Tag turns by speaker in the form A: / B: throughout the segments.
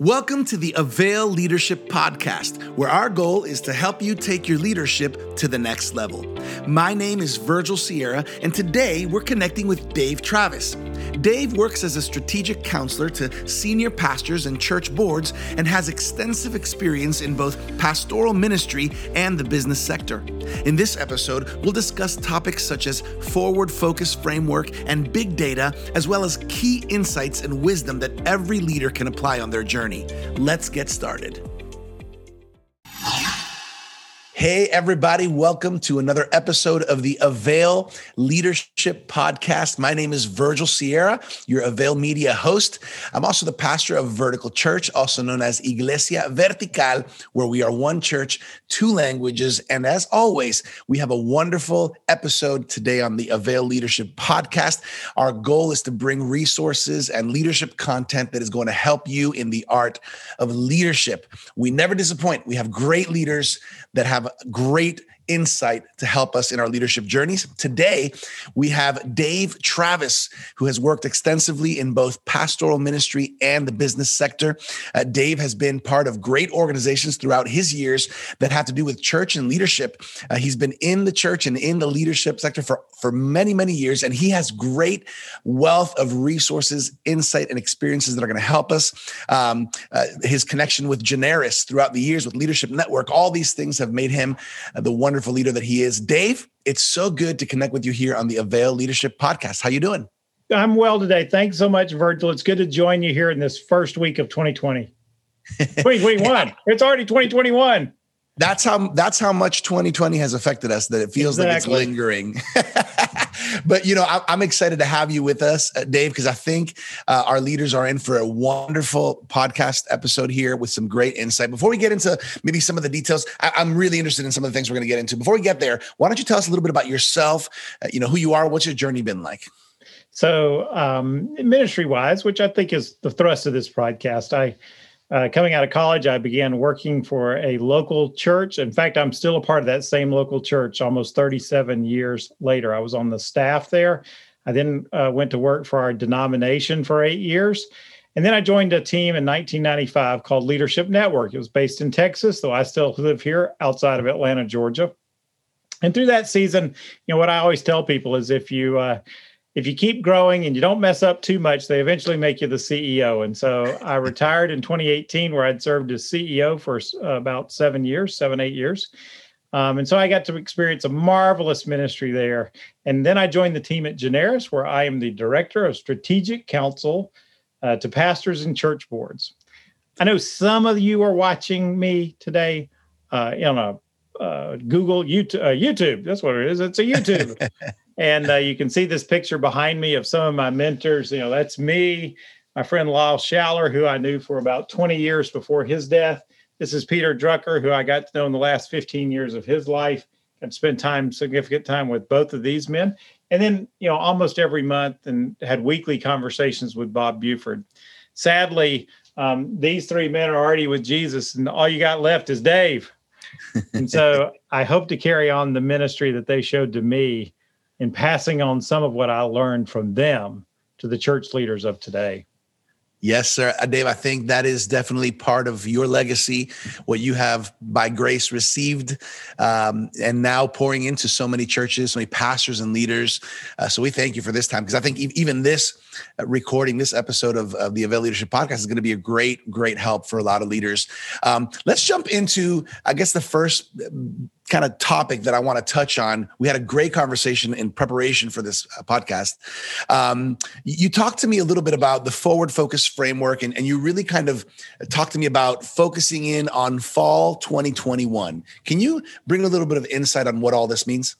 A: Welcome to the Avail Leadership Podcast, where our goal is to help you take your leadership to the next level. My name is Virgil Sierra, and today we're connecting with Dave Travis. Dave works as a strategic counselor to senior pastors and church boards and has extensive experience in both pastoral ministry and the business sector. In this episode, we'll discuss topics such as forward focus framework and big data, as well as key insights and wisdom that every leader can apply on their journey. Let's get started. Hey, everybody, welcome to another episode of the Avail Leadership Podcast. My name is Virgil Sierra, your Avail Media host. I'm also the pastor of Vertical Church, also known as Iglesia Vertical, where we are one church, two languages. And as always, we have a wonderful episode today on the Avail Leadership Podcast. Our goal is to bring resources and leadership content that is going to help you in the art of leadership. We never disappoint. We have great leaders that have great insight to help us in our leadership journeys. Today, we have Dave Travis, who has worked extensively in both pastoral ministry and the business sector. Uh, Dave has been part of great organizations throughout his years that have to do with church and leadership. Uh, he's been in the church and in the leadership sector for, for many, many years, and he has great wealth of resources, insight, and experiences that are going to help us. Um, uh, his connection with Generis throughout the years with Leadership Network, all these things have made him uh, the wonderful wonderful leader that he is. Dave, it's so good to connect with you here on the Avail Leadership Podcast. How you doing?
B: I'm well today. Thanks so much, Virgil. It's good to join you here in this first week of 2020. Wait, wait, one. It's already 2021
A: that's how that's how much 2020 has affected us that it feels exactly. like it's lingering but you know I, am excited to have you with us uh, dave because i think uh, our leaders are in for a wonderful podcast episode here with some great insight. Before we get into maybe some of the details I, am really interested in some of the things we're going to get into. Before we get there why don't you tell us a little bit about yourself uh, you know who you are what's your journey been like?
B: So um, ministry wise which i think is the thrust of this podcast i uh, coming out of college, I began working for a local church. In fact, I'm still a part of that same local church almost 37 years later. I was on the staff there. I then uh, went to work for our denomination for eight years. And then I joined a team in 1995 called Leadership Network. It was based in Texas, though I still live here outside of Atlanta, Georgia. And through that season, you know, what I always tell people is if you, uh, if you keep growing and you don't mess up too much, they eventually make you the CEO. And so I retired in 2018, where I'd served as CEO for about seven years, seven, eight years. Um, and so I got to experience a marvelous ministry there. And then I joined the team at Generis, where I am the director of strategic counsel uh, to pastors and church boards. I know some of you are watching me today uh, on a uh, Google YouTube, uh, YouTube. That's what it is. It's a YouTube. And uh, you can see this picture behind me of some of my mentors. You know, that's me, my friend Lyle Schaller, who I knew for about 20 years before his death. This is Peter Drucker, who I got to know in the last 15 years of his life. I've spent time, significant time with both of these men. And then, you know, almost every month and had weekly conversations with Bob Buford. Sadly, um, these three men are already with Jesus, and all you got left is Dave. and so I hope to carry on the ministry that they showed to me in passing on some of what I learned from them to the church leaders of today.
A: Yes, sir. Uh, Dave, I think that is definitely part of your legacy, what you have by grace received, um, and now pouring into so many churches, so many pastors and leaders. Uh, so we thank you for this time because I think even this recording, this episode of, of the Avail Leadership Podcast is going to be a great, great help for a lot of leaders. Um, let's jump into, I guess, the first kind of topic that I want to touch on. We had a great conversation in preparation for this uh, podcast. Um, you talked to me a little bit about the forward focus framework, and, and you really kind of talked to me about focusing in on fall 2021. Can you bring a little bit of insight on what all this means?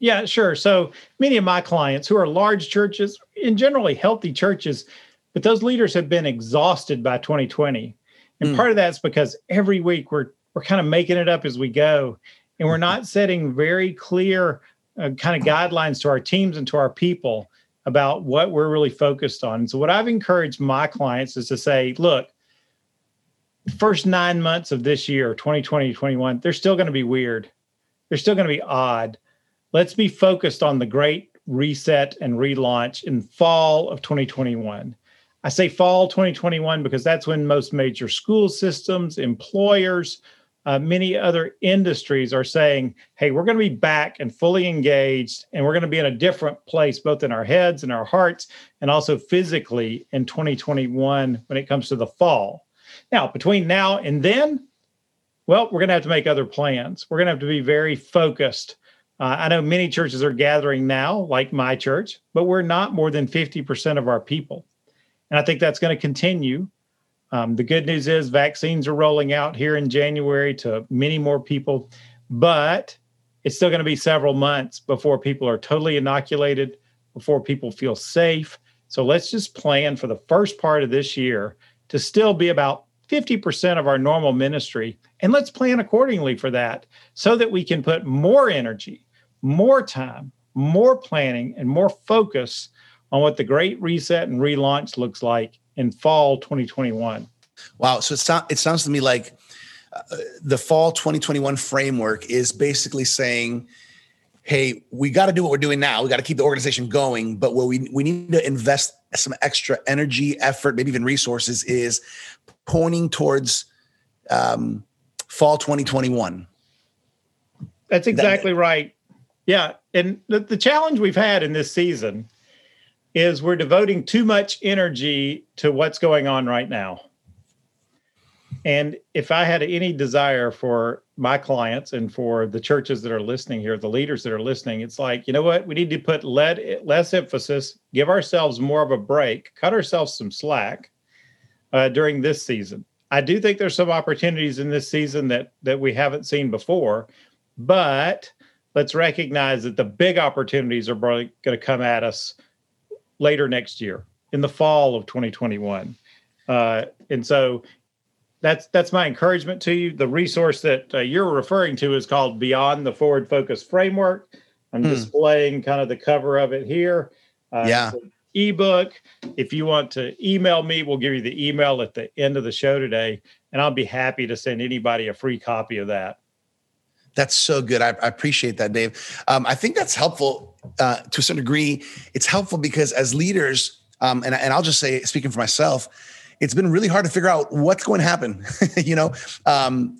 B: Yeah, sure. So many of my clients who are large churches, in generally healthy churches, but those leaders have been exhausted by 2020. And mm. part of that's because every week we're we're kind of making it up as we go and we're not setting very clear uh, kind of guidelines to our teams and to our people about what we're really focused on. And so, what I've encouraged my clients is to say, look, first nine months of this year, 2020, 21, they're still going to be weird. They're still going to be odd. Let's be focused on the great reset and relaunch in fall of 2021. I say fall 2021 because that's when most major school systems, employers, uh, many other industries are saying, hey, we're going to be back and fully engaged, and we're going to be in a different place, both in our heads and our hearts, and also physically in 2021 when it comes to the fall. Now, between now and then, well, we're going to have to make other plans. We're going to have to be very focused. Uh, I know many churches are gathering now, like my church, but we're not more than 50% of our people. And I think that's going to continue. Um, the good news is vaccines are rolling out here in January to many more people, but it's still going to be several months before people are totally inoculated, before people feel safe. So let's just plan for the first part of this year to still be about 50% of our normal ministry. And let's plan accordingly for that so that we can put more energy, more time, more planning, and more focus on what the great reset and relaunch looks like in fall 2021.
A: Wow. So it, so- it sounds to me like uh, the fall 2021 framework is basically saying, hey, we got to do what we're doing now. We got to keep the organization going, but what we, we need to invest some extra energy, effort, maybe even resources is pointing towards um, fall 2021.
B: That's exactly that, right. Yeah. And the, the challenge we've had in this season is we're devoting too much energy to what's going on right now. And if I had any desire for my clients and for the churches that are listening here, the leaders that are listening, it's like, you know what? We need to put less emphasis, give ourselves more of a break, cut ourselves some slack uh, during this season. I do think there's some opportunities in this season that that we haven't seen before, but let's recognize that the big opportunities are going to come at us later next year in the fall of 2021. Uh, and so that's that's my encouragement to you. The resource that uh, you're referring to is called Beyond the Forward Focus Framework. I'm hmm. displaying kind of the cover of it here.
A: Uh, yeah.
B: Ebook. If you want to email me, we'll give you the email at the end of the show today, and I'll be happy to send anybody a free copy of that.
A: That's so good. I, I appreciate that, Dave. Um, I think that's helpful uh, to a certain degree. It's helpful because as leaders, um, and, and I'll just say, speaking for myself, it's been really hard to figure out what's going to happen. you know, um,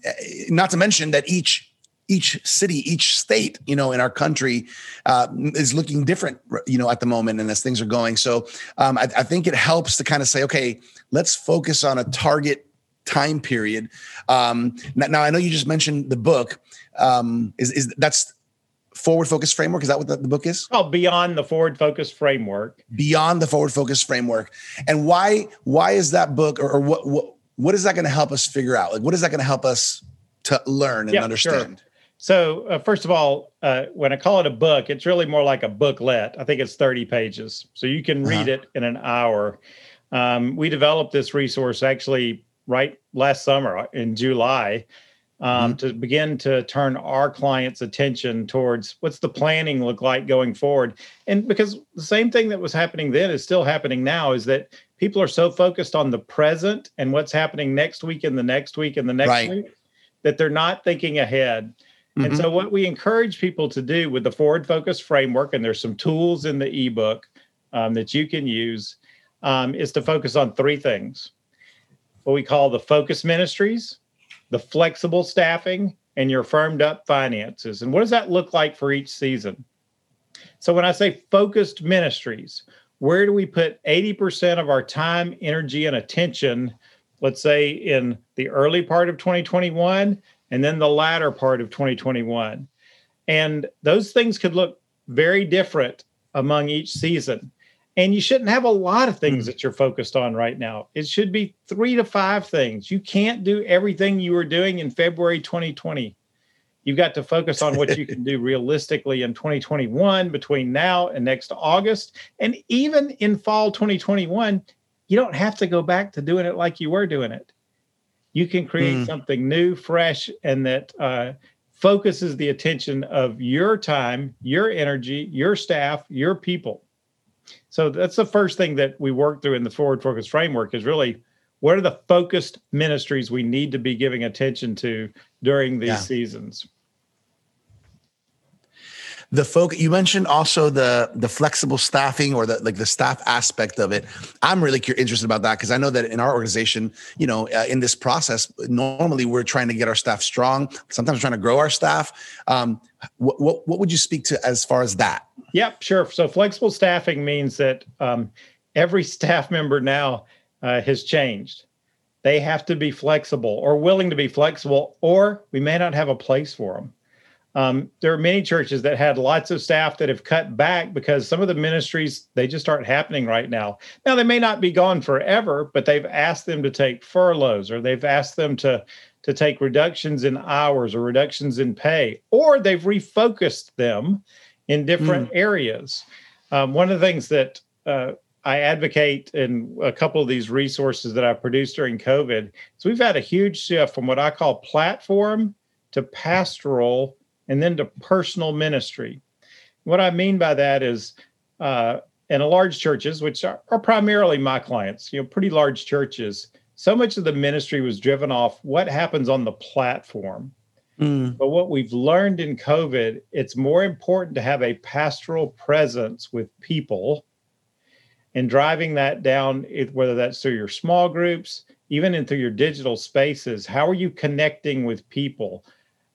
A: not to mention that each each city, each state, you know, in our country uh, is looking different, you know, at the moment, and as things are going. So um, I, I think it helps to kind of say, okay, let's focus on a target time period. Um, now, now, I know you just mentioned the book. Um, is is that's forward focus framework? Is that what the, the book is?
B: Oh, beyond the forward focus framework.
A: Beyond the forward focus framework, and why why is that book, or, or what what what is that going to help us figure out? Like, what is that going to help us to learn and yeah, understand?
B: Sure. So, uh, first of all, uh, when I call it a book, it's really more like a booklet. I think it's 30 pages. So you can read uh-huh. it in an hour. Um, we developed this resource actually right last summer in July um, mm-hmm. to begin to turn our clients' attention towards what's the planning look like going forward. And because the same thing that was happening then is still happening now is that people are so focused on the present and what's happening next week and the next week and the next right. week that they're not thinking ahead. Mm-hmm. And so, what we encourage people to do with the forward focus framework, and there's some tools in the ebook um, that you can use, um, is to focus on three things what we call the focus ministries, the flexible staffing, and your firmed up finances. And what does that look like for each season? So, when I say focused ministries, where do we put 80% of our time, energy, and attention, let's say in the early part of 2021 and then the latter part of 2021? And those things could look very different among each season. And you shouldn't have a lot of things mm. that you're focused on right now. It should be three to five things. You can't do everything you were doing in February 2020. You've got to focus on what you can do realistically in 2021 between now and next August. And even in fall 2021, you don't have to go back to doing it like you were doing it. You can create mm. something new, fresh, and that uh, focuses the attention of your time, your energy, your staff, your people. So that's the first thing that we work through in the forward focus framework is really what are the focused ministries we need to be giving attention to during these yeah. seasons.
A: The folk you mentioned also the the flexible staffing or the like the staff aspect of it. I'm really interested about that because i know that in our organization you know uh, in this process normally we're trying to get our staff strong sometimes trying to grow our staff. Um, what, what, what would you speak to as far as that?
B: Yep sure. So flexible staffing means that um, every staff member now uh, has changed. They have to be flexible or willing to be flexible or we may not have a place for them um, there are many churches that had lots of staff that have cut back because some of the ministries they just aren't happening right now. Now they may not be gone forever, but they've asked them to take furloughs or they've asked them to to take reductions in hours or reductions in pay, or they've refocused them in different mm. areas. Um, one of the things that uh, I advocate in a couple of these resources that I produced during COVID is we've had a huge shift from what I call platform to pastoral and then to personal ministry. What I mean by that is, uh, in a large churches, which are, are primarily my clients, you know, pretty large churches, so much of the ministry was driven off what happens on the platform. Mm. But what we've learned in COVID, it's more important to have a pastoral presence with people and driving that down, whether that's through your small groups, even in through your digital spaces. How are you connecting with people?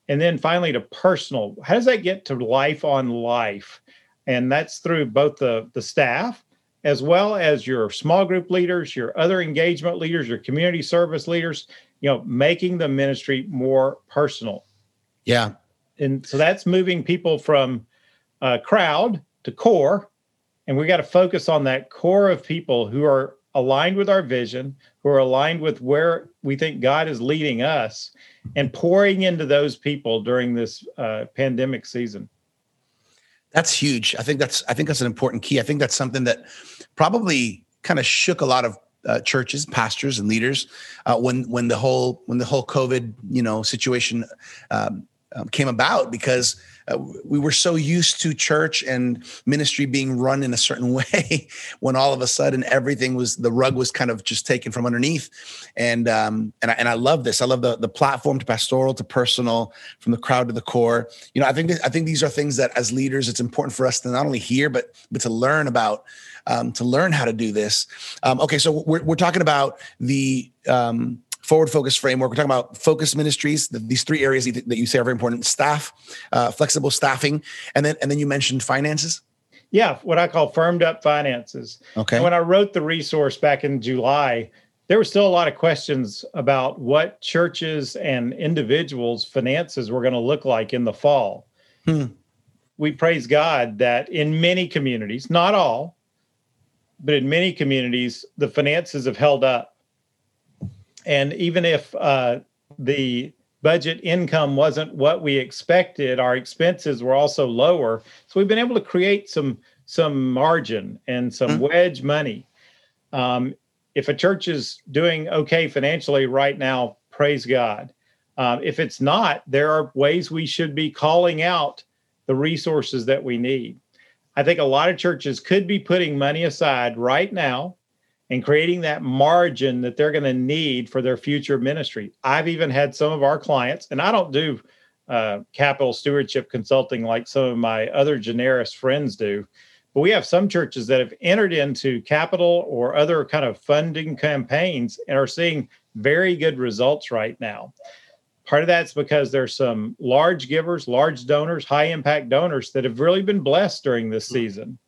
B: And then finally to personal. How does that get to life on life? And that's through both the, the staff as well as your small group leaders, your other engagement leaders, your community service leaders, you know, making the ministry more personal.
A: Yeah.
B: And so that's moving people from uh, crowd to core. And we got to focus on that core of people who are aligned with our vision, who are aligned with where we think God is leading us, and pouring into those people during this uh, pandemic season.
A: That's huge. I think that's I think that's an important key. I think that's something that probably kind of shook a lot of uh, churches, pastors, and leaders uh, when when the whole when the whole COVID you know situation um, um, came about because uh, we were so used to church and ministry being run in a certain way when all of a sudden everything was the rug was kind of just taken from underneath. And um, and I, and I love this. I love the the platform to pastoral to personal from the crowd to the core. You know I think I think these are things that as leaders it's important for us to not only hear but but to learn about um, to learn how to do this. Um, okay so we're, we're talking about the um, forward focus framework. We're talking about focus ministries, the, these three areas that you say are very important: staff, uh, flexible staffing, and then and then you mentioned finances.
B: Yeah, what I call firmed up finances.
A: Okay.
B: And when I wrote the resource back in July, there were still a lot of questions about what churches and individuals' finances were going to look like in the fall. Hmm. We praise God that in many communities, not all, but in many communities, the finances have held up and even if uh, the budget income wasn't what we expected, our expenses were also lower. So we've been able to create some some margin and some mm-hmm. wedge money. Um, if a church is doing okay financially right now, praise God. Um, if it's not, there are ways we should be calling out the resources that we need. I think a lot of churches could be putting money aside right now and creating that margin that they're going to need for their future ministry. I've even had some of our clients, and I don't do uh, capital stewardship consulting like some of my other Generis friends do, but we have some churches that have entered into capital or other kind of funding campaigns and are seeing very good results right now. Part of that's because there's some large givers, large donors, high impact donors that have really been blessed during this season.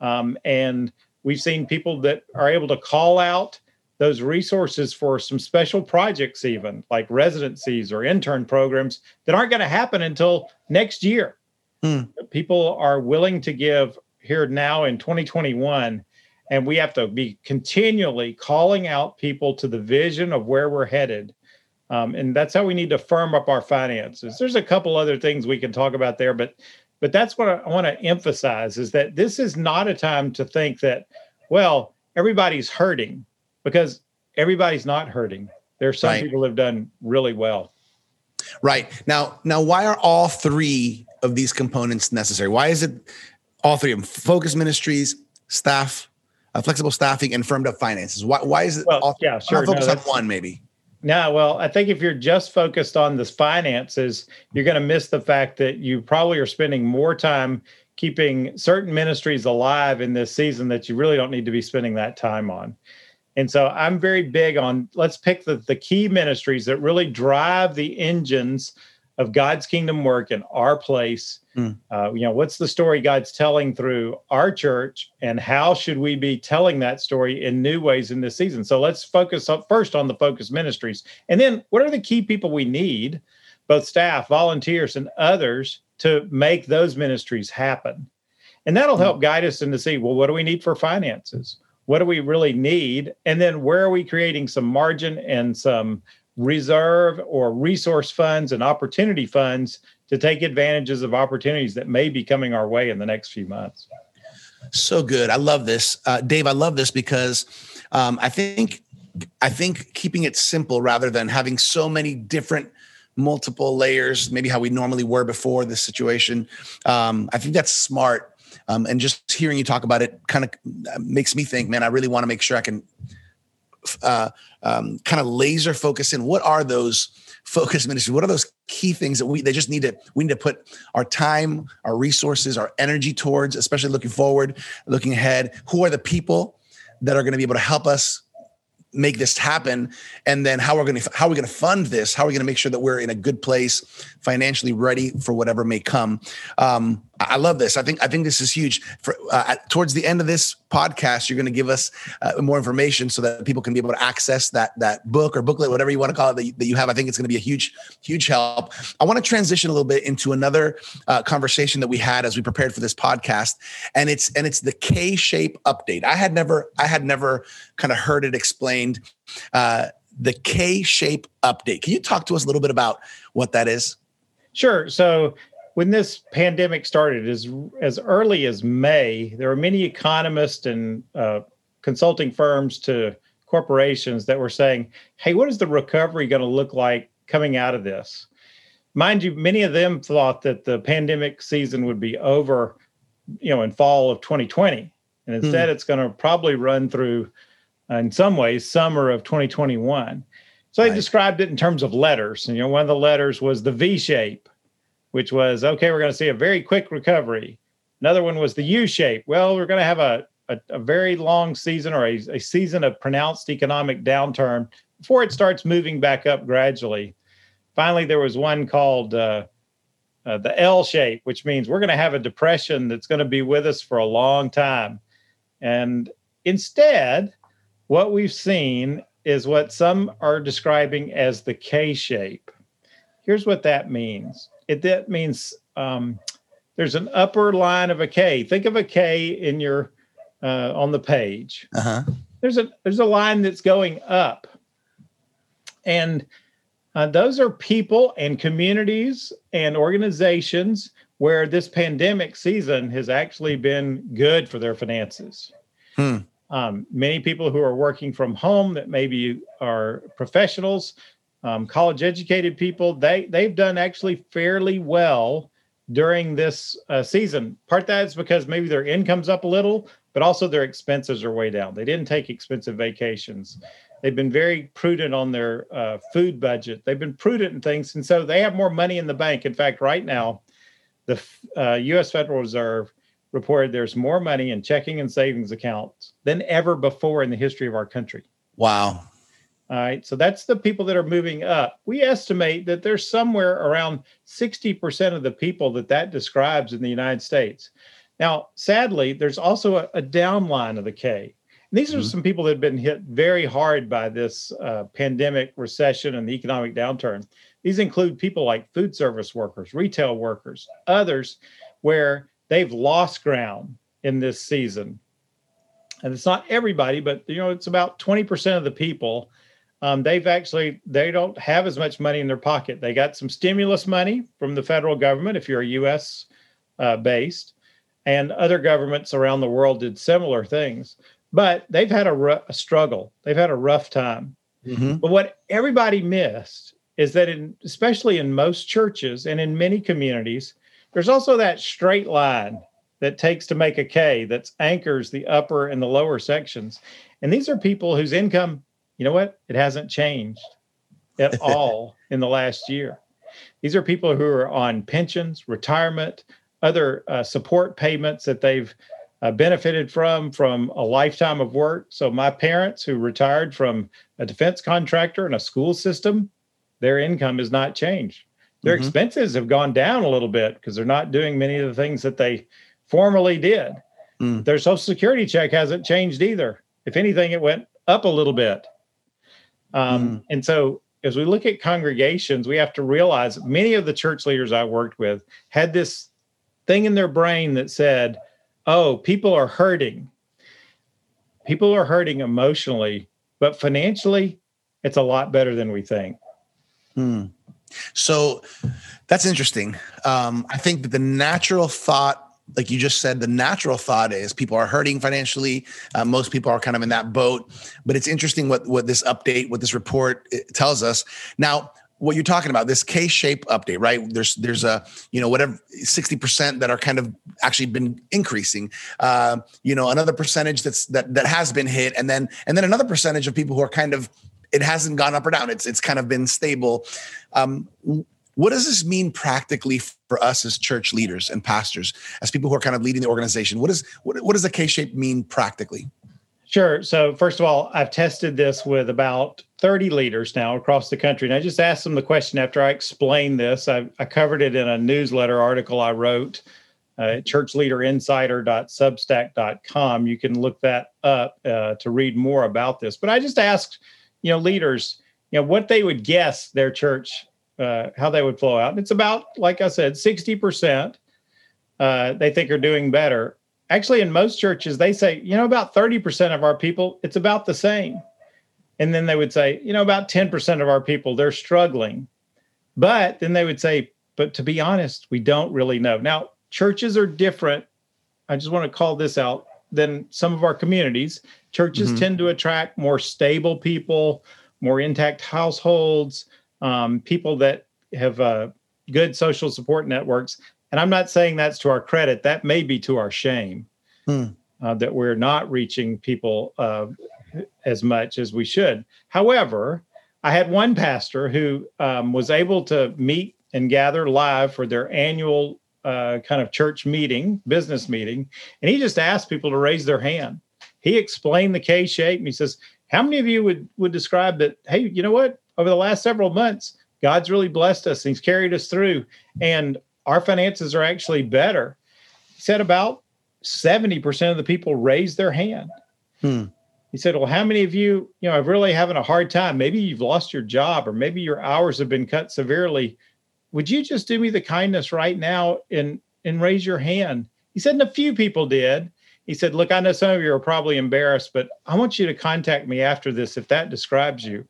B: Um, and We've seen people that are able to call out those resources for some special projects, even like residencies or intern programs that aren't going to happen until next year. Hmm. People are willing to give here now in 2021. And we have to be continually calling out people to the vision of where we're headed. Um, and that's how we need to firm up our finances. There's a couple other things we can talk about there, but but that's what I want to emphasize is that this is not a time to think that, well, everybody's hurting because everybody's not hurting. There are some right. people who have done really well.
A: Right. Now, now why are all three of these components necessary? Why is it all three of them? Focus ministries, staff, uh, flexible staffing, and firmed up finances. Why, why is it
B: well,
A: all
B: yeah, sure.
A: focus no, on one maybe?
B: No, well, I think if you're just focused on the finances, you're going to miss the fact that you probably are spending more time keeping certain ministries alive in this season that you really don't need to be spending that time on. And so I'm very big on let's pick the, the key ministries that really drive the engines of God's kingdom work in our place. Mm. Uh, you know, what's the story God's telling through our church, and how should we be telling that story in new ways in this season? So let's focus up first on the focus ministries, and then what are the key people we need, both staff, volunteers, and others, to make those ministries happen. And that'll help guide us into see well, what do we need for finances? What do we really need? And then where are we creating some margin and some reserve or resource funds and opportunity funds to take advantages of opportunities that may be coming our way in the next few months?
A: So good. I love this. Uh, Dave, I love this because um, I think I think keeping it simple rather than having so many different multiple layers, maybe how we normally were before this situation. Um, I think that's smart. Um, and just hearing you talk about it kind of makes me think, man, I really want to make sure I can uh, um, kind of laser focus in. What are those focus ministries? What are those key things that we they just need to we need to put our time, our resources, our energy towards, especially looking forward, looking ahead. Who are the people that are going to be able to help us make this happen and then how we're going to how are we going to fund this how are we going to make sure that we're in a good place financially ready for whatever may come um, I love this. I think I think this is huge. For uh, towards the end of this podcast, you're going to give us uh, more information so that people can be able to access that that book or booklet, whatever you want to call it, that you, that you have. I think it's going to be a huge huge help. I want to transition a little bit into another uh, conversation that we had as we prepared for this podcast, and it's and it's the K shape update. I had never I had never kind of heard it explained. Uh, the K shape update. Can you talk to us a little bit about what that is?
B: Sure. So when this pandemic started, as as early as May, there were many economists and uh, consulting firms to corporations that were saying, "Hey, what is the recovery going to look like coming out of this?" Mind you, many of them thought that the pandemic season would be over, you know, in fall of 2020, and instead, hmm. it's going to probably run through, uh, in some ways, summer of 2021. So they right. described it in terms of letters. And, you know, one of the letters was the V shape which was okay, we're going to see a very quick recovery. Another one was the U shape. Well, we're going to have a, a, a very long season or a, a season of pronounced economic downturn before it starts moving back up gradually. Finally, there was one called uh, uh, the L shape, which means we're going to have a depression that's going to be with us for a long time. And instead, what we've seen is what some are describing as the K shape. Here's what that means it that means um, there's an upper line of a K. Think of a K in your uh, on the page. Uh-huh. There's a there's a line that's going up, and uh, those are people and communities and organizations where this pandemic season has actually been good for their finances. Hmm. Um, many people who are working from home that maybe are professionals um, college educated people they they've done actually fairly well during this uh, season. Part that is because maybe their income's up a little but also their expenses are way down. They didn't take expensive vacations. They've been very prudent on their uh, food budget. They've been prudent in things and so they have more money in the bank. In fact right now the uh, us federal reserve reported there's more money in checking and savings accounts than ever before in the history of our country
A: wow
B: all right. So that's the people that are moving up. We estimate that there's somewhere around 60% of the people that that describes in the United States. Now, sadly, there's also a, a downline of the K. And these are mm-hmm. some people that have been hit very hard by this uh, pandemic recession and the economic downturn. These include people like food service workers, retail workers, others where they've lost ground in this season. And it's not everybody, but you know, it's about 20% of the people um, they've actually they don't have as much money in their pocket. They got some stimulus money from the federal government if you're a U.S. Uh, based, and other governments around the world did similar things. But they've had a, a struggle. They've had a rough time. Mm-hmm. But what everybody missed is that, in, especially in most churches and in many communities, there's also that straight line that takes to make a K that anchors the upper and the lower sections. And these are people whose income you know what? It hasn't changed. at all in the last year. These are people who are on pensions, retirement, other uh, support payments that they've uh, benefited from from a lifetime of work. So my parents who retired from a defense contractor and a school system, their income has not changed. Their mm-hmm. expenses have gone down a little bit because they're not doing many of the things that they formerly did. Mm. Their social security check hasn't changed either. If anything, it went up a little bit. Um, mm. And so as we look at congregations, we have to realize many of the church leaders I worked with had this thing in their brain that said, oh, people are hurting. People are hurting emotionally, but financially, it's a lot better than we think.
A: Hmm. So that's interesting. Um, I think that the natural thought like you just said, the natural thought is people are hurting financially. Uh, most people are kind of in that boat. But it's interesting what what this update, what this report tells us. Now, what you're talking about, this K-shape update, right? There's there's a you know whatever 60% that are kind of actually been increasing. Uh, you know, another percentage that's that that has been hit, and then and then another percentage of people who are kind of it hasn't gone up or down. It's it's kind of been stable. Um, what does this mean practically for us as church leaders and pastors, as people who are kind of leading the organization? What, is, what, what does the K shape mean practically?
B: Sure. So, first of all, I've tested this with about 30 leaders now across the country. And I just asked them the question after I explained this. I, I covered it in a newsletter article I wrote uh, churchleaderinsider.substack.com. You can look that up uh, to read more about this. But I just asked, you know, leaders, you know, what they would guess their church uh, how they would flow out. And it's about, like I said, 60% uh, they think are doing better. Actually, in most churches, they say, you know, about 30% of our people, it's about the same. And then they would say, you know, about 10% of our people, they're struggling. But then they would say, but to be honest, we don't really know. Now, churches are different. I just want to call this out than some of our communities. Churches mm-hmm. tend to attract more stable people, more intact households, um, people that have uh, good social support networks. And I'm not saying that's to our credit, that may be to our shame hmm. uh, that we're not reaching people uh, as much as we should. However, I had one pastor who um, was able to meet and gather live for their annual uh, kind of church meeting, business meeting, and he just asked people to raise their hand. He explained the K shape and he says, How many of you would, would describe that? Hey, you know what? over the last several months, God's really blessed us. He's carried us through, and our finances are actually better. He said about 70% of the people raised their hand. Hmm. He said, Well, how many of you, you know, are really having a hard time? Maybe you've lost your job or maybe your hours have been cut severely. Would you just do me the kindness right now and and raise your hand? He said, and a few people did. He said, Look, I know some of you are probably embarrassed, but I want you to contact me after this if that describes you.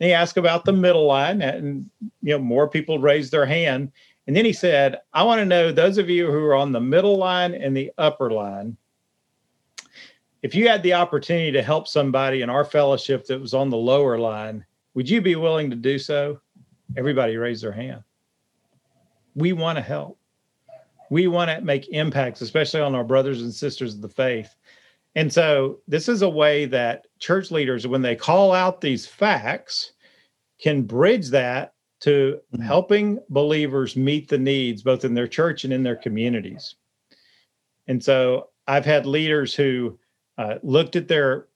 B: And he asked about the middle line, and you know more people raised their hand. And then he said, "I want to know those of you who are on the middle line and the upper line. If you had the opportunity to help somebody in our fellowship that was on the lower line, would you be willing to do so?" Everybody raised their hand. We want to help. We want to make impacts, especially on our brothers and sisters of the faith. And so this is a way that church leaders, when they call out these facts, can bridge that to mm-hmm. helping believers meet the needs both in their church and in their communities. And so I've had leaders who uh, looked at their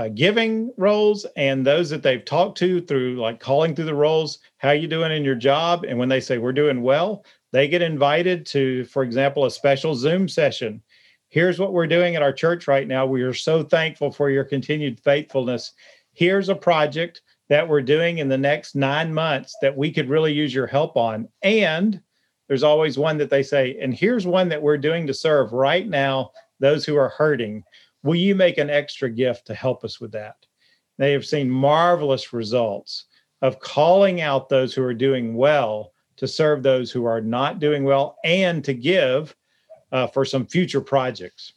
B: uh, giving rolls and those that they've talked to through like calling through the rolls, how you doing in your job? And when they say we're doing well, they get invited to, for example, a special Zoom session here's what we're doing at our church right now. We are so thankful for your continued faithfulness. Here's a project that we're doing in the next nine months that we could really use your help on. And there's always one that they say, and here's one that we're doing to serve right now those who are hurting. Will you make an extra gift to help us with that? They have seen marvelous results of calling out those who are doing well to serve those who are not doing well and to give uh, for some future projects.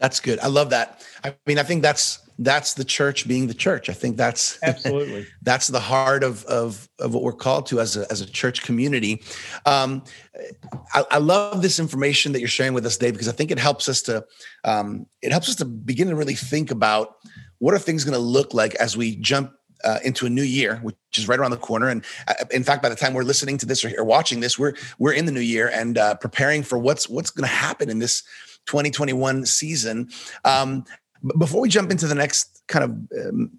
A: That's good. I love that. I mean, I think that's that's the church being the church. I think that's
B: absolutely
A: that's the heart of of of what we're called to as a as a church community. Um, I, I, love this information that you're sharing with us, Dave, because I think it helps us to um, it helps us to begin to really think about what are things going to look like as we jump uh, into a new year, which is right around the corner. And uh, in fact, by the time we're listening to this or, or watching this, we're we're in the new year and uh, preparing for what's what's going to happen in this 2021 season. Um, before we jump into the next kind of um,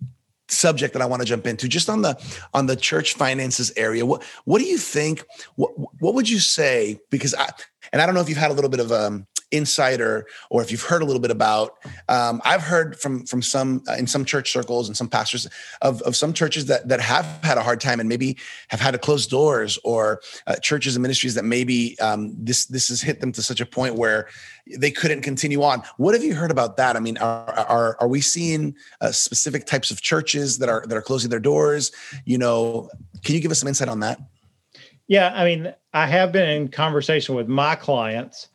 A: subject that I want to jump into, just on the on the church finances area, what what do you think? What what would you say? Because I and I don't know if you've had a little bit of um insider or if you've heard a little bit about um, i've heard from from some uh, in some church circles and some pastors of, of some churches that that have had a hard time and maybe have had to close doors or uh, churches and ministries that maybe um, this this has hit them to such a point where they couldn't continue on. What have you heard about that? I mean are are, are we seeing uh, specific types of churches that are that are closing their doors? You know can you give us some insight on that?
B: Yeah i mean i have been in conversation with my clients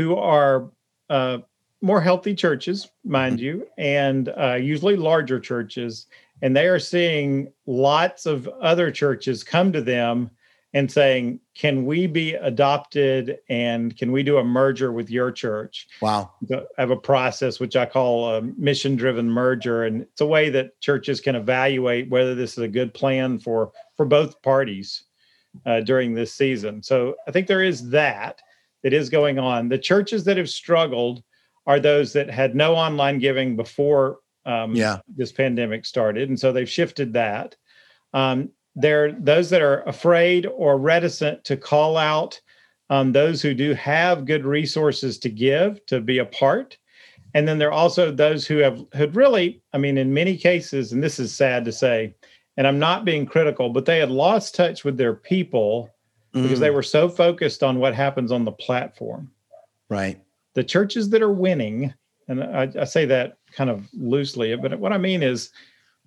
B: who are uh, more healthy churches, mind mm-hmm. you, and uh, usually larger churches. And they are seeing lots of other churches come to them and saying, Can we be adopted and can we do a merger with your church?
A: Wow.
B: I have a process which I call a mission driven merger. And it's a way that churches can evaluate whether this is a good plan for, for both parties uh, during this season. So I think there is that that is going on. The churches that have struggled are those that had no online giving before um, yeah. this pandemic started, and so they've shifted that. Um, there, those that are afraid or reticent to call out um, those who do have good resources to give to be a part, and then there are also those who have had really, I mean, in many cases, and this is sad to say, and I'm not being critical, but they had lost touch with their people mm. because they mm. were so focused on what happens on the platform.
A: Right.
B: The churches that are winning, and I, I say that kind of loosely, but what I mean is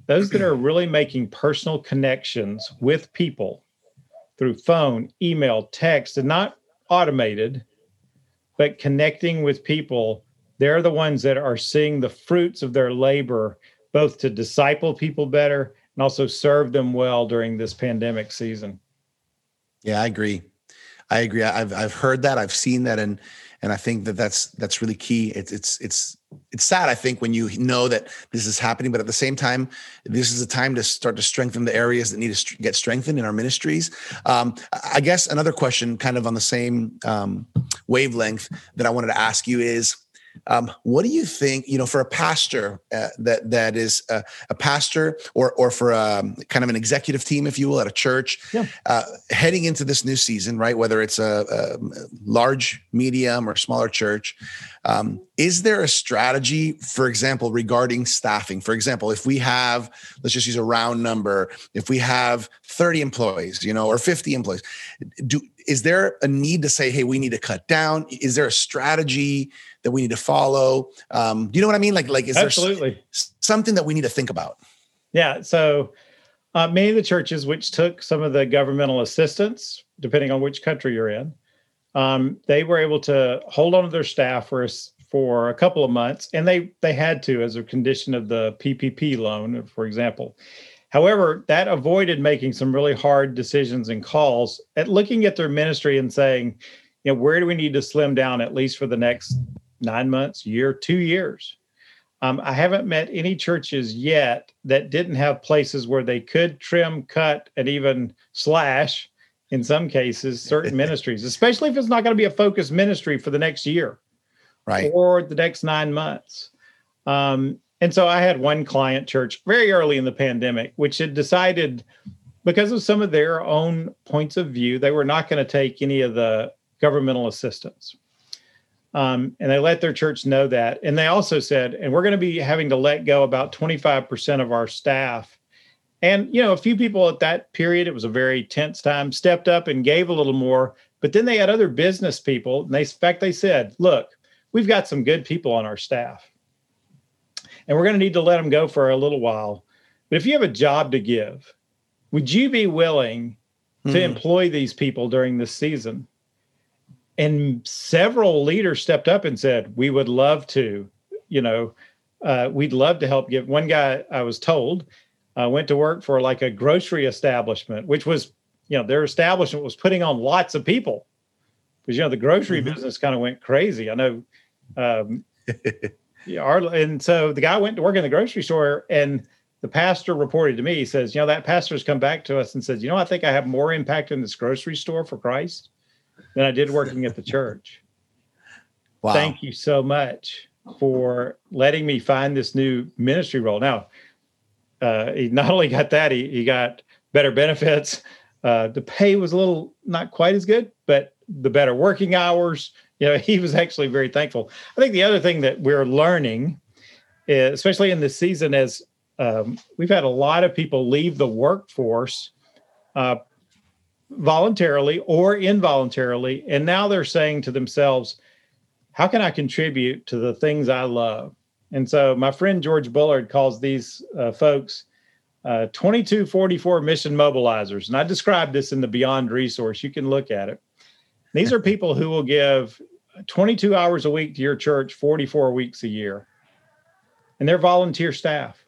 B: those that are really making personal connections with people through phone, email, text, and not automated, but connecting with people, they're the ones that are seeing the fruits of their labor, both to disciple people better and also serve them well during this pandemic season.
A: Yeah, I agree. I agree. I've I've heard that. I've seen that, and and I think that that's that's really key. It's it's it's it's sad. I think when you know that this is happening, but at the same time, this is a time to start to strengthen the areas that need to get strengthened in our ministries. Um, I guess another question, kind of on the same um, wavelength, that I wanted to ask you is um, what do you think? You know, for a pastor uh, that that is a, a, pastor, or or for a, um, kind of an executive team, if you will, at a church, yeah. uh, heading into this new season, right? Whether it's a, a large, medium, or smaller church, um, is there a strategy, for example, regarding staffing? For example, if we have, let's just use a round number, if we have 30 employees, you know, or 50 employees, do is there a need to say, hey, we need to cut down? Is there a strategy that we need to follow? Um, do you know what I mean? Like, like is
B: Absolutely.
A: there something that we need to think about?
B: Yeah. So uh, many of the churches which took some of the governmental assistance, depending on which country you're in, um, they were able to hold on to their staff for a, for a couple of months, and they they had to as a condition of the PPP loan, for example. However, that avoided making some really hard decisions and calls at looking at their ministry and saying, you know, where do we need to slim down at least for the next nine months, year, two years? Um, I haven't met any churches yet that didn't have places where they could trim, cut, and even slash, in some cases, certain ministries, especially if it's not going to be a focused ministry for the next year,
A: right,
B: or the next nine months. Um, and so I had one client church very early in the pandemic, which had decided because of some of their own points of view, they were not going to take any of the governmental assistance. Um, and they let their church know that. And they also said, and we're going to be having to let go about 25% of our staff. And, you know, a few people at that period, it was a very tense time, stepped up and gave a little more. But then they had other business people. And they, in fact, they said, look, we've got some good people on our staff and we're going to need to let them go for a little while. But if you have a job to give, would you be willing to mm. employ these people during this season? And several leaders stepped up and said, We would love to, you know, uh, we'd love to help give. One guy I was told uh, went to work for like a grocery establishment, which was, you know, their establishment was putting on lots of people because, you know, the grocery mm-hmm. business kind of went crazy. I know um, Yeah, our, and so the guy went to work in the grocery store, and the pastor reported to me, he says, you know, that pastor's come back to us and says, you know, I think I have more impact in this grocery store for Christ than I did working at the church. Wow. Thank you so much for letting me find this new ministry role. Now, uh, he not only got that, he, he got better benefits. Uh, the pay was a little not quite as good, but the better working hours. You know, he was actually very thankful. I think the other thing that we're learning, especially in this season, as um, we've had a lot of people leave the workforce uh, voluntarily or involuntarily, and now they're saying to themselves, "How can I contribute to the things I love?" And so, my friend George Bullard calls these uh, folks uh, 2244 mission mobilizers. And I described this in the Beyond resource. You can look at it. These are people who will give 22 hours a week to your church 44 weeks a year. And they're volunteer staff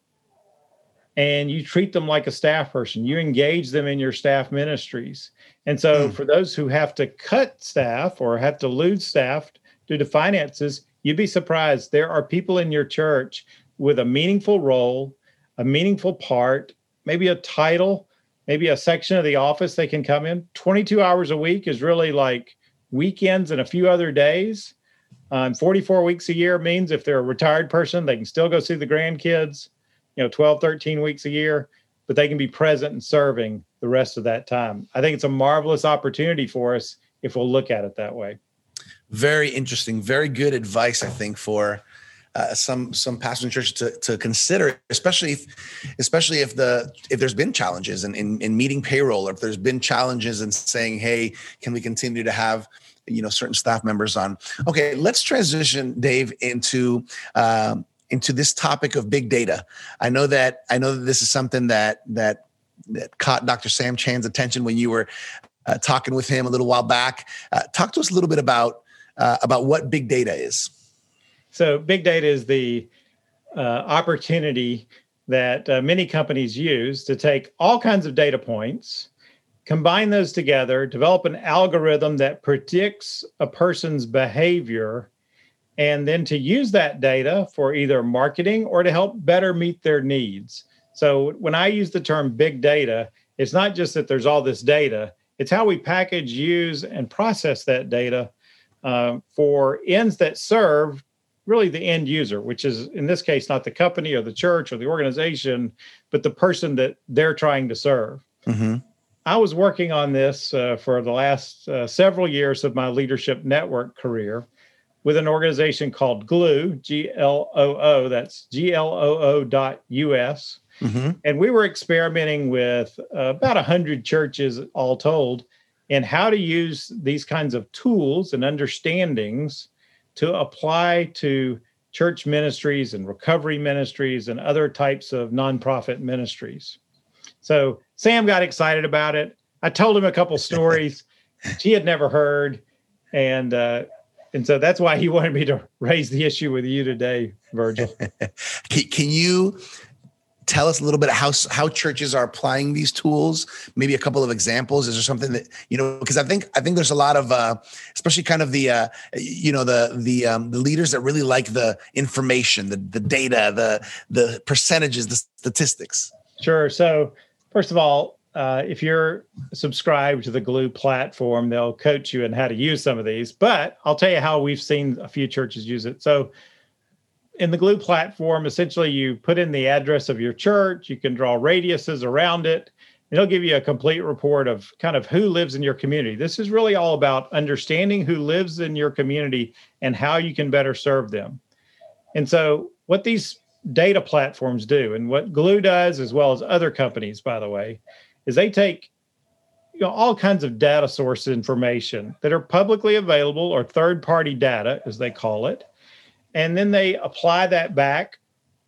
B: and you treat them like a staff person. You engage them in your staff ministries. And so, mm. for those who have to cut staff or have to lose staff due to finances, you'd be surprised. There are people in your church with a meaningful role, a meaningful part, maybe a title, maybe a section of the office they can come in. 22 hours a week is really like weekends and a few other days. Um, 44 weeks a year means if they're a retired person, they can still go see the grandkids you know 12 13 weeks a year but they can be present and serving the rest of that time i think it's a marvelous opportunity for us if we'll look at it that way
A: very interesting very good advice i think for uh, some some pastors and churches to, to consider, especially if especially if the if there's been challenges in, in, in meeting payroll, or if there's been challenges in saying, hey, can we continue to have you know certain staff members on? Okay, let's transition, Dave, into um, into this topic of big data. I know that I know that this is something that that that caught Dr. Sam Chand's attention when you were uh, talking with him a little while back. Uh, talk to us a little bit about uh, about what big data is.
B: So, big data is the uh, opportunity that uh, many companies use to take all kinds of data points, combine those together, develop an algorithm that predicts a person's behavior and then to use that data for either marketing or to help better meet their needs. So when I use the term big data, it's not just that there's all this data, it's how we package, use, and process that data uh, for ends that serve really the end user, which is in this case not the company or the church or the organization, but the person that they're trying to serve. Mm-hmm. I was working on this uh, for the last uh, several years of my leadership network career with an organization called Gloo, G L O O, that's G L O O dot US. Mm-hmm. And we were experimenting with uh, about 100 churches all told in how to use these kinds of tools and understandings to apply to church ministries and recovery ministries and other types of nonprofit ministries. So Sam got excited about it. I told him a couple stories he had never heard. And uh, and so that's why he wanted me to raise the issue with you today, Virgil.
A: can you tell us a little bit how how churches are applying these tools? Maybe a couple of examples. Is there something that you know? Because I think I think there's a lot of, uh, especially kind of the uh, you know the the um, the leaders that really like the information, the the data, the the percentages, the statistics.
B: Sure. So first of all, uh, if you're subscribed to the Gloo platform, they'll coach you in how to use some of these. But I'll tell you how we've seen a few churches use it. So, in the Gloo platform, essentially you put in the address of your church, you can draw radiuses around it, it'll give you a complete report of kind of who lives in your community. This is really all about understanding who lives in your community and how you can better serve them. And so, what these data platforms do, and what Gloo does, as well as other companies, by the way, is they take you know, all kinds of data source information that are publicly available or third party data, as they call it. And then they apply that back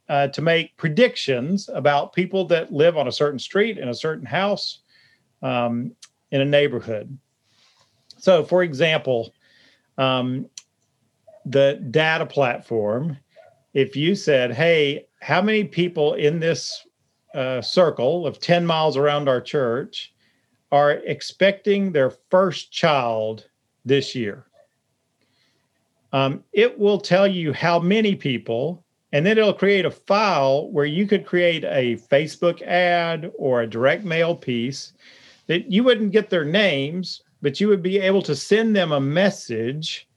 B: uh, to make predictions about people that live on a certain street in a certain house um, in a neighborhood. So, for example, um, the data platform, if you said, hey, how many people in this uh, circle of 10 miles around our church are expecting their first child this year. Um, it will tell you how many people and then it'll create a file where you could create a Facebook ad or a direct mail piece that you wouldn't get their names, but you would be able to send them a message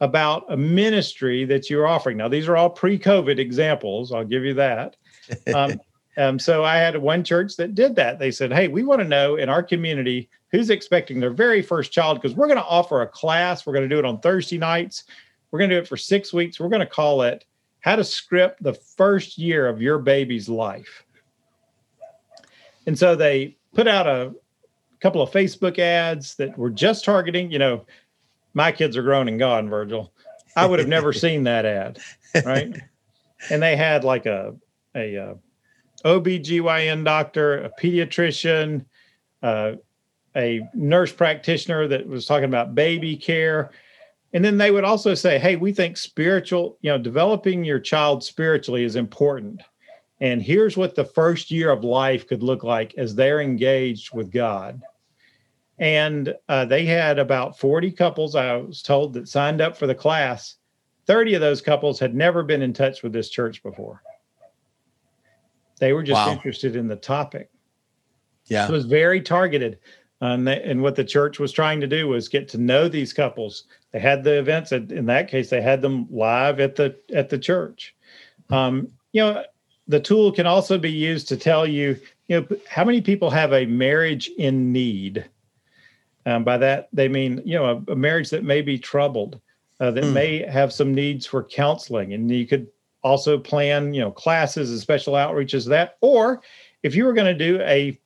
B: about a ministry that you're offering. Now, these are all pre COVID examples. I'll give you that. Um, um, so I had one church that did that. They said, Hey, we want to know in our community who's expecting their very first child because we're going to offer a class. We're going to do it on Thursday nights. We're going to do it for six weeks. We're going to call it How to Script the First Year of Your Baby's Life. And so they put out a couple of Facebook ads that were just targeting, you know, my kids are grown and gone, Virgil. I would have never seen that ad, right? And they had like a a, a uh, OBGYN doctor, a pediatrician, uh, a nurse practitioner that was talking about baby care. And then they would also say, hey, we think spiritual, you know, developing your child spiritually is important. And here's what the first year of life could look like as they're engaged with God. And uh, they had about 40 couples, I was told, that signed up for the class. 30 of those couples had never been in touch with this church before. They were just wow. interested in the topic.
A: Yeah.
B: it was very targeted. Um, and what the church was trying to do was get to know these couples. They had the events. In that case, they had them live at the at the church. Um, you know, the tool can also be used to tell you, you know, how many people have a marriage in need. Um, by that, they mean, you know, a, a marriage that may be troubled, uh, that mm. may have some needs for counseling. And you could also plan, you know, classes and special outreaches that. Or if you were going to do a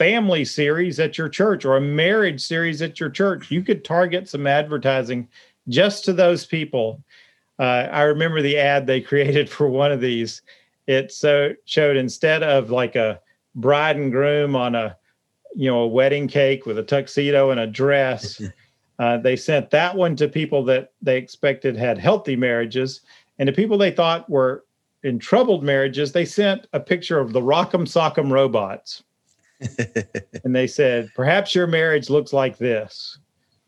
B: family series at your church or a marriage series at your church, you could target some advertising just to those people. Uh, I remember the ad they created for one of these. It so showed instead of like a bride and groom on a you know a wedding cake with a tuxedo and a dress uh, they sent that one to people that they expected had healthy marriages and to people they thought were in troubled marriages they sent a picture of the rock'em sock'em robots and they said perhaps your marriage looks like this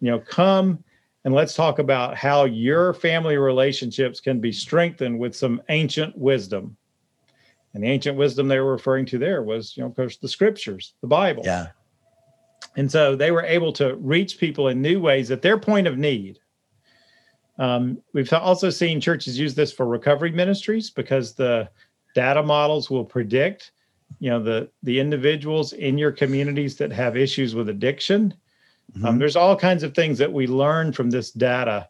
B: you know come and let's talk about how your family relationships can be strengthened with some ancient wisdom and the ancient wisdom they were referring to there was, you know, of course, the scriptures, the Bible.
A: Yeah.
B: And so they were able to reach people in new ways at their point of need. Um, we've also seen churches use this for recovery ministries because the data models will predict, you know, the the individuals in your communities that have issues with addiction. Um, mm-hmm. Um, there's all kinds of things that we learn from this data.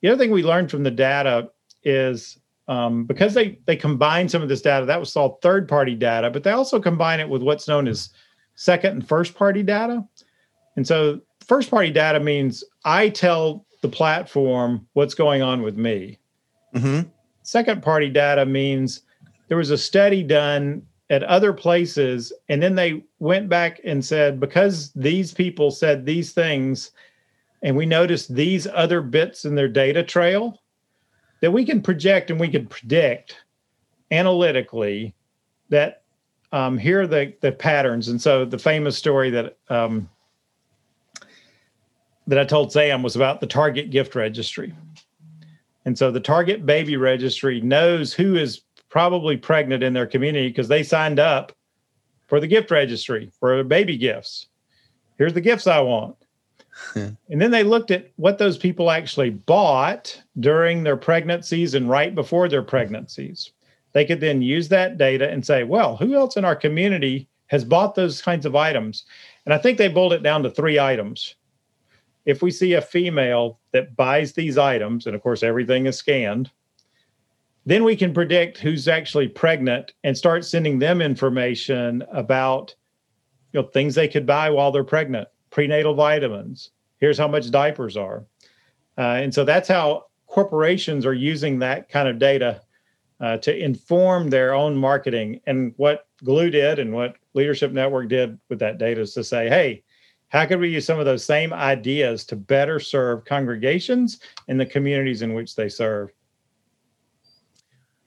B: The other thing we learned from the data is um, because they they combine some of this data that was all third party data but they also combine it with what's known as second and first party data and so first party data means i tell the platform what's going on with me mm-hmm. second party data means there was a study done at other places and then they went back and said because these people said these things and we noticed these other bits in their data trail that we can project and we can predict analytically that um, here are the, the patterns. And so the famous story that um, that I told Sam was about the Target gift registry. And so the Target baby registry knows who is probably pregnant in their community because they signed up for the gift registry for baby gifts. Here's the gifts I want. and then they looked at what those people actually bought during their pregnancies and right before their pregnancies. They could then use that data and say, well, who else in our community has bought those kinds of items? And I think they boiled it down to three items. If we see a female that buys these items, and of course, everything is scanned, then we can predict who's actually pregnant and start sending them information about you know things they could buy while they're pregnant prenatal vitamins. Here's how much diapers are. Uh, and so that's how corporations are using that kind of data uh, to inform their own marketing. And what Gloo did and what Leadership Network did with that data is to say, hey, how could we use some of those same ideas to better serve congregations in the communities in which they serve?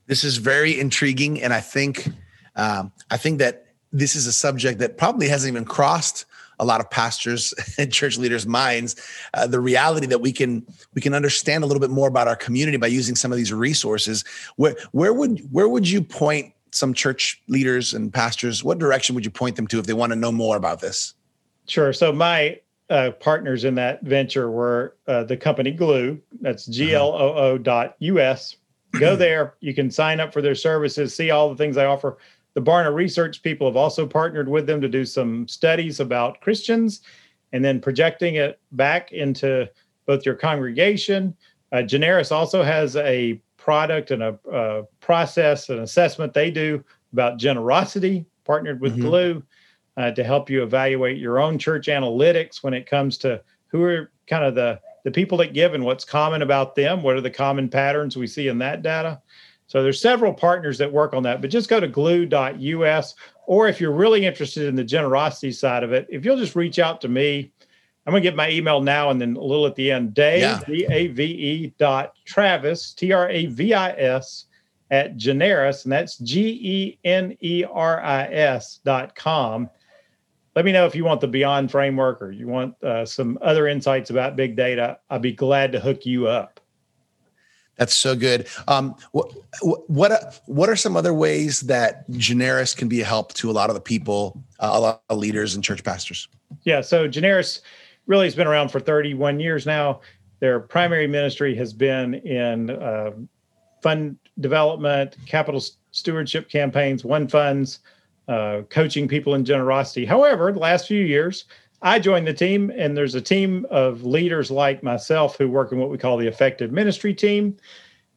A: This is very intriguing, and I think um, I think that this is a subject that probably hasn't even crossed a lot of pastors and church leaders' minds uh, the reality that we can we can understand a little bit more about our community by using some of these resources. Where where would where would you point some church leaders and pastors? What direction would you point them to if they want to know more about this?
B: Sure. So my uh, partners in that venture were uh, the company Gloo. That's G L O O dot U S. Go there. You can sign up for their services, see all the things they offer. The Barna Research people have also partnered with them to do some studies about Christians and then projecting it back into both your congregation. Uh, Generis also has a product and a, process and assessment they do about generosity, partnered with mm-hmm. Gloo uh, to help you evaluate your own church analytics when it comes to who are kind of the the people that give and what's common about them. What are the common patterns we see in that data? So there's several partners that work on that, but just go to gloo.us Or if you're really interested in the generosity side of it, if you'll just reach out to me, I'm going to get my email now and then a little at the end. Dave, D-A-V-E dot Travis, T-R-A-V-I-S at Generis, and that's G-E-N-E-R-I-S dot com let me know if you want the Beyond framework or you want uh, some other insights about big data. I'd be glad to hook you up.
A: That's so good. Um, what what what are some other ways that Generis can be a help to a lot of the people, uh, a lot of leaders and church pastors?
B: Yeah, so Generis really has been around for 31 years now. Their primary ministry has been in uh, fund development, capital stewardship campaigns, one funds, uh, coaching people in generosity. However, the last few years, I joined the team, and there's a team of leaders like myself who work in what we call the effective ministry team.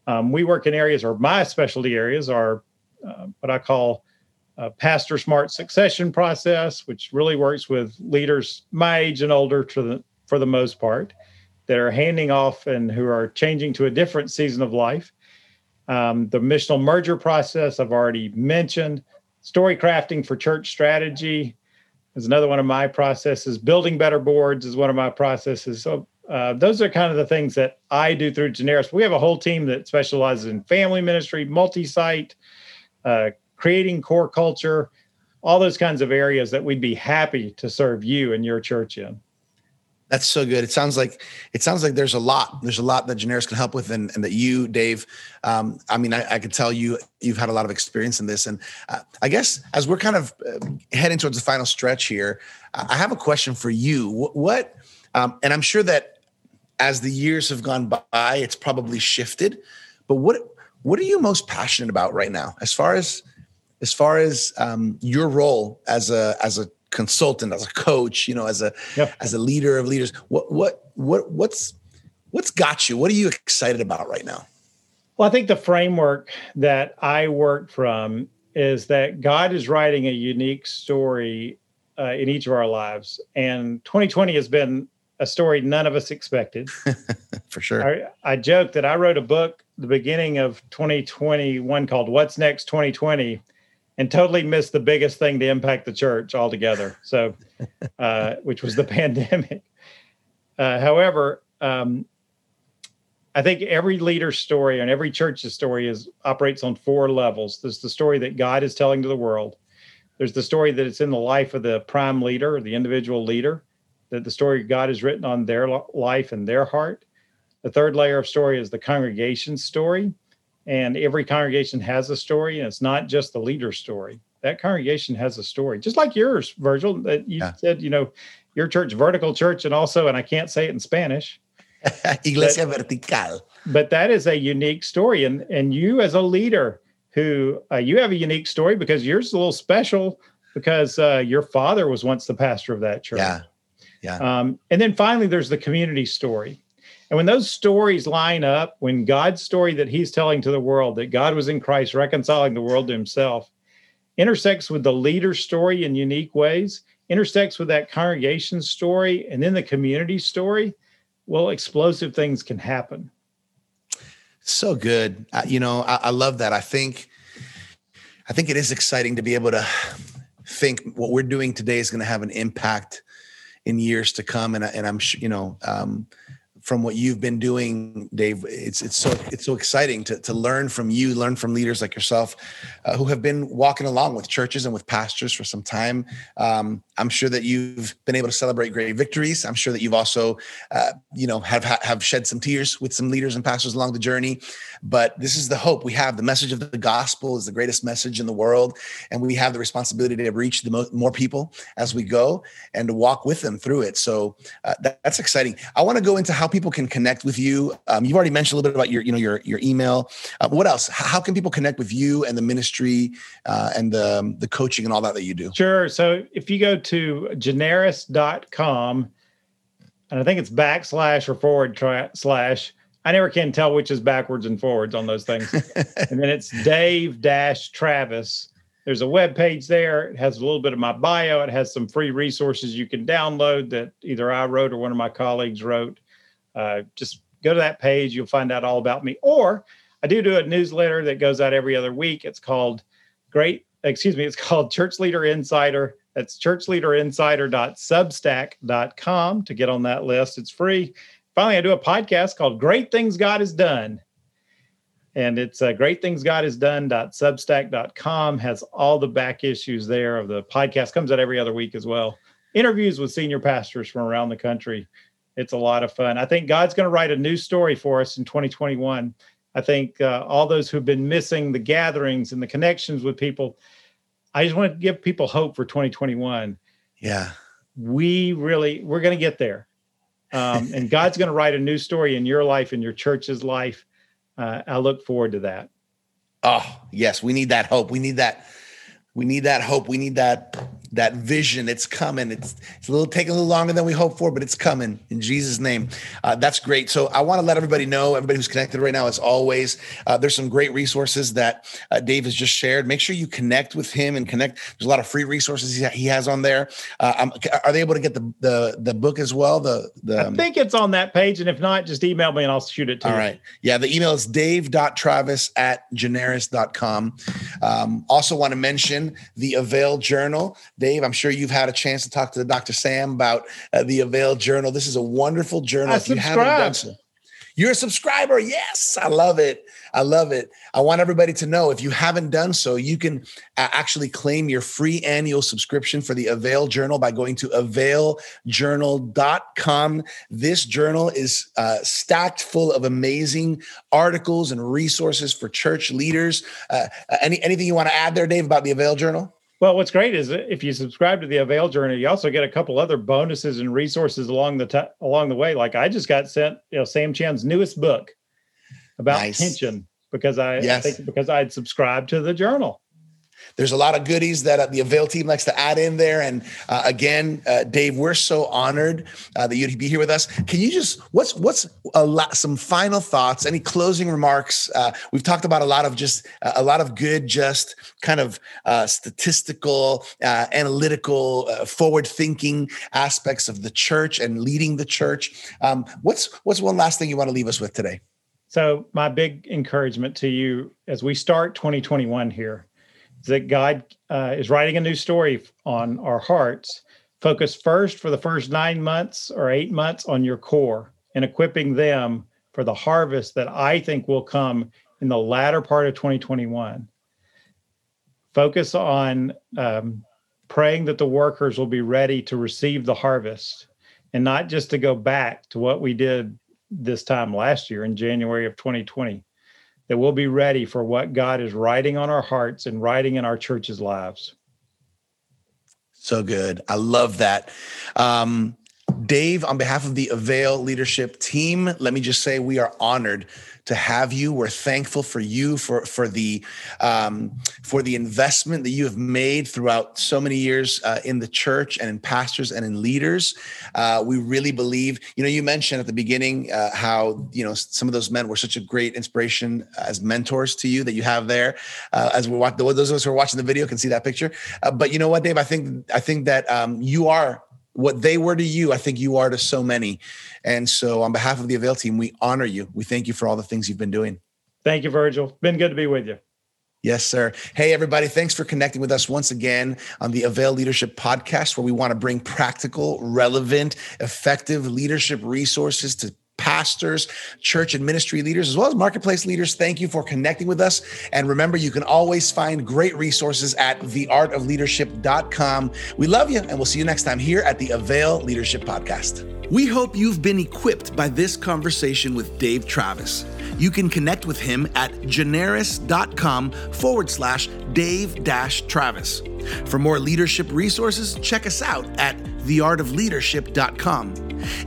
B: Um, we work in areas, or my specialty areas are uh, what I call pastor smart succession process, which really works with leaders my age and older to the, for the most part that are handing off and who are changing to a different season of life. Um, the missional merger process I've already mentioned story crafting for church strategy is another one of my processes. Building better boards is one of my processes. So uh, those are kind of the things that I do through Generis. We have a whole team that specializes in family ministry, multi-site, uh, creating core culture, all those kinds of areas that we'd be happy to serve you and your church in.
A: That's so good. It sounds like it sounds like there's a lot. There's a lot that Generis can help with, and, and that you, Dave. Um, I mean, I, I could tell you you've had a lot of experience in this, and uh, I guess as we're kind of uh, heading towards the final stretch here, I have a question for you. What, what um, and I'm sure that as the years have gone by, it's probably shifted. But what what are you most passionate about right now, as far as as far as um, your role as a as a consultant, as a coach, you know, as a yep. as a leader of leaders. What what what what's what's got you? What are you excited about right now?
B: Well, I think the framework that I work from is that God is writing a unique story uh, in each of our lives, and 2020 has been a story none of us expected.
A: For sure.
B: I, I joke that I wrote a book the beginning of 2021 called "What's Next 2020." And totally missed the biggest thing to impact the church altogether. So, uh, which was the pandemic. Uh, however, um, I think every leader's story and every church's story is operates on four levels. There's the story that God is telling to the world. There's the story that it's in the life of the prime leader the individual leader, that the story God has written on their life and their heart. The third layer of story is the congregation's story and every congregation has a story and it's not just the leader's story. That congregation has a story just like yours virgil that you yeah. said you know your church vertical church and also and i can't say it in spanish.
A: Iglesia but, vertical.
B: But that is a unique story and and you as a leader who uh, you have a unique story because yours is a little special because uh, your father was once the pastor of that church.
A: Yeah. Yeah.
B: Um, and then finally there's the community story and when those stories line up, when God's story that he's telling to the world, that God was in Christ reconciling the world to himself, intersects with the leader's story in unique ways, intersects with that congregation story, and then the community story, well, explosive things can happen.
A: So good. Uh, you know, I, I love that. I think, I think it is exciting to be able to think what we're doing today is going to have an impact in years to come. And, and I'm, you know, um, from what you've been doing, Dave. It's it's so it's so exciting to to learn from you, learn from leaders like yourself, uh, who have been walking along with churches and with pastors for some time. Um, I'm sure that you've been able to celebrate great victories. I'm sure that you've also, uh, you know, have have shed some tears with some leaders and pastors along the journey. But this is the hope we have. The message of the gospel is the greatest message in the world, and we have the responsibility to reach the mo- more people as we go and to walk with them through it. So uh, that, that's exciting. I want to go into how people can connect with you. Um, you've already mentioned a little bit about your, you know, your your email. Uh, what else? How can people connect with you and the ministry uh, and the the coaching and all that that you do?
B: Sure. So if you go to generis.com, and I think it's backslash or forward tra- slash. I never can tell which is backwards and forwards on those things. and then it's Dave Dash Travis. There's a web page there. It has a little bit of my bio. It has some free resources you can download that either I wrote or one of my colleagues wrote. Uh, just go to that page. You'll find out all about me. Or I do do a newsletter that goes out every other week. It's called Great, excuse me, it's called Church Leader Insider. That's churchleaderinsider.substack.com to get on that list. It's free. Finally, I do a podcast called Great Things God Has Done. And it's uh, greatthingsgodhasdone.substack.com has all the back issues there of the podcast comes out every other week as well. Interviews with senior pastors from around the country. It's a lot of fun. I think God's going to write a new story for us in 2021. I think uh, all those who've been missing the gatherings and the connections with people, I just want to give people hope for 2021.
A: Yeah.
B: We really, we're going to get there. Um, and God's going to write a new story in your life, in your church's life. Uh, I look forward to that.
A: Oh, yes. We need that hope. We need that. We need that hope. We need that that vision. It's coming. It's it's a little taking a little longer than we hoped for, but it's coming in Jesus' name. Uh, that's great. So I want to let everybody know, everybody who's connected right now, as always, uh, there's some great resources that uh, Dave has just shared. Make sure you connect with him and connect. There's a lot of free resources he, has on there. Um, are they able to get the the the book as well? The the
B: I think it's on that page, and if not, just email me and I'll shoot it to
A: all
B: you.
A: All right. Yeah, the email is dave.travis at generis.com. Um, also want to mention the Avail Journal. Dave, I'm sure you've had a chance to talk to Dr. Sam about uh, the Avail Journal. This is a wonderful journal.
B: I if you haven't done so,
A: you're a subscriber. Yes, I love it. I love it. I want everybody to know if you haven't done so, you can uh, actually claim your free annual subscription for the Avail Journal by going to availjournal.com. This journal is uh, stacked full of amazing articles and resources for church leaders. Uh, any anything you want to add there, Dave, about the Avail Journal?
B: Well, what's great is if you subscribe to the Avail Journal, you also get a couple other bonuses and resources along the t- along the way. Like I just got sent, you know, Sam Chand's newest book about nice. tension because I, yes. I think because I'd subscribed to the journal.
A: There's a lot of goodies that uh, the Avail team likes to add in there. And uh, again, uh, Dave, we're so honored uh, that you'd be here with us. Can you just what's what's a lot some final thoughts? Any closing remarks? Uh, we've talked about a lot of just uh, a lot of good, just kind of statistical, analytical, forward-thinking aspects of the church and leading the church. Um, what's what's one last thing you want to leave us with today?
B: So, my big encouragement to you as we start 2021 here that God uh, is writing a new story on our hearts. Focus first for the first nine months or eight months on your core and equipping them for the harvest that I think will come in the latter part of 2021. Focus on um, praying that the workers will be ready to receive the harvest and not just to go back to what we did this time last year in January of 2020 that we'll be ready for what God is writing on our hearts and writing in our church's lives.
A: So good. I love that. Um, Dave, on behalf of the Avail leadership team, let me just say we are honored to have you. We're thankful for you for for the um, for the investment that you have made throughout so many years uh, in the church and in pastors and in leaders. Uh, we really believe. You know, you mentioned at the beginning uh, how you know some of those men were such a great inspiration as mentors to you that you have there. Uh, as we're watching, those of us who are watching the video can see that picture. Uh, but you know what, Dave? I think I think that um, you are what they were to you, I think you are to so many. And so, on behalf of the Avail team, we honor you. We thank you for all the things you've been doing.
B: Thank you, Virgil. Been good to be with you.
A: Yes, sir. Hey, everybody. Thanks for connecting with us once again on the Avail Leadership Podcast, where we want to bring practical, relevant, effective leadership resources to pastors, church and ministry leaders, as well as marketplace leaders. Thank you for connecting with us. And remember, you can always find great resources at theartofleadership.com. We love you, and we'll see you next time here at the Avail Leadership Podcast. We hope you've been equipped by this conversation with Dave Travis. You can connect with him at generis.com forward slash Dave Travis. For more leadership resources, check us out at theartofleadership.com.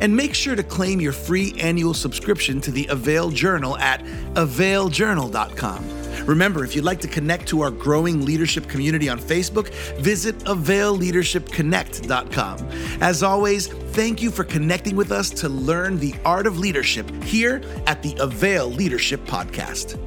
A: And make sure to claim your free annual subscription to the Avail Journal at availjournal.com. Remember, if you'd like to connect to our growing leadership community on Facebook, visit availleadershipconnect.com. As always, thank you for connecting with us to learn the art of leadership here at the Avail Leadership Podcast.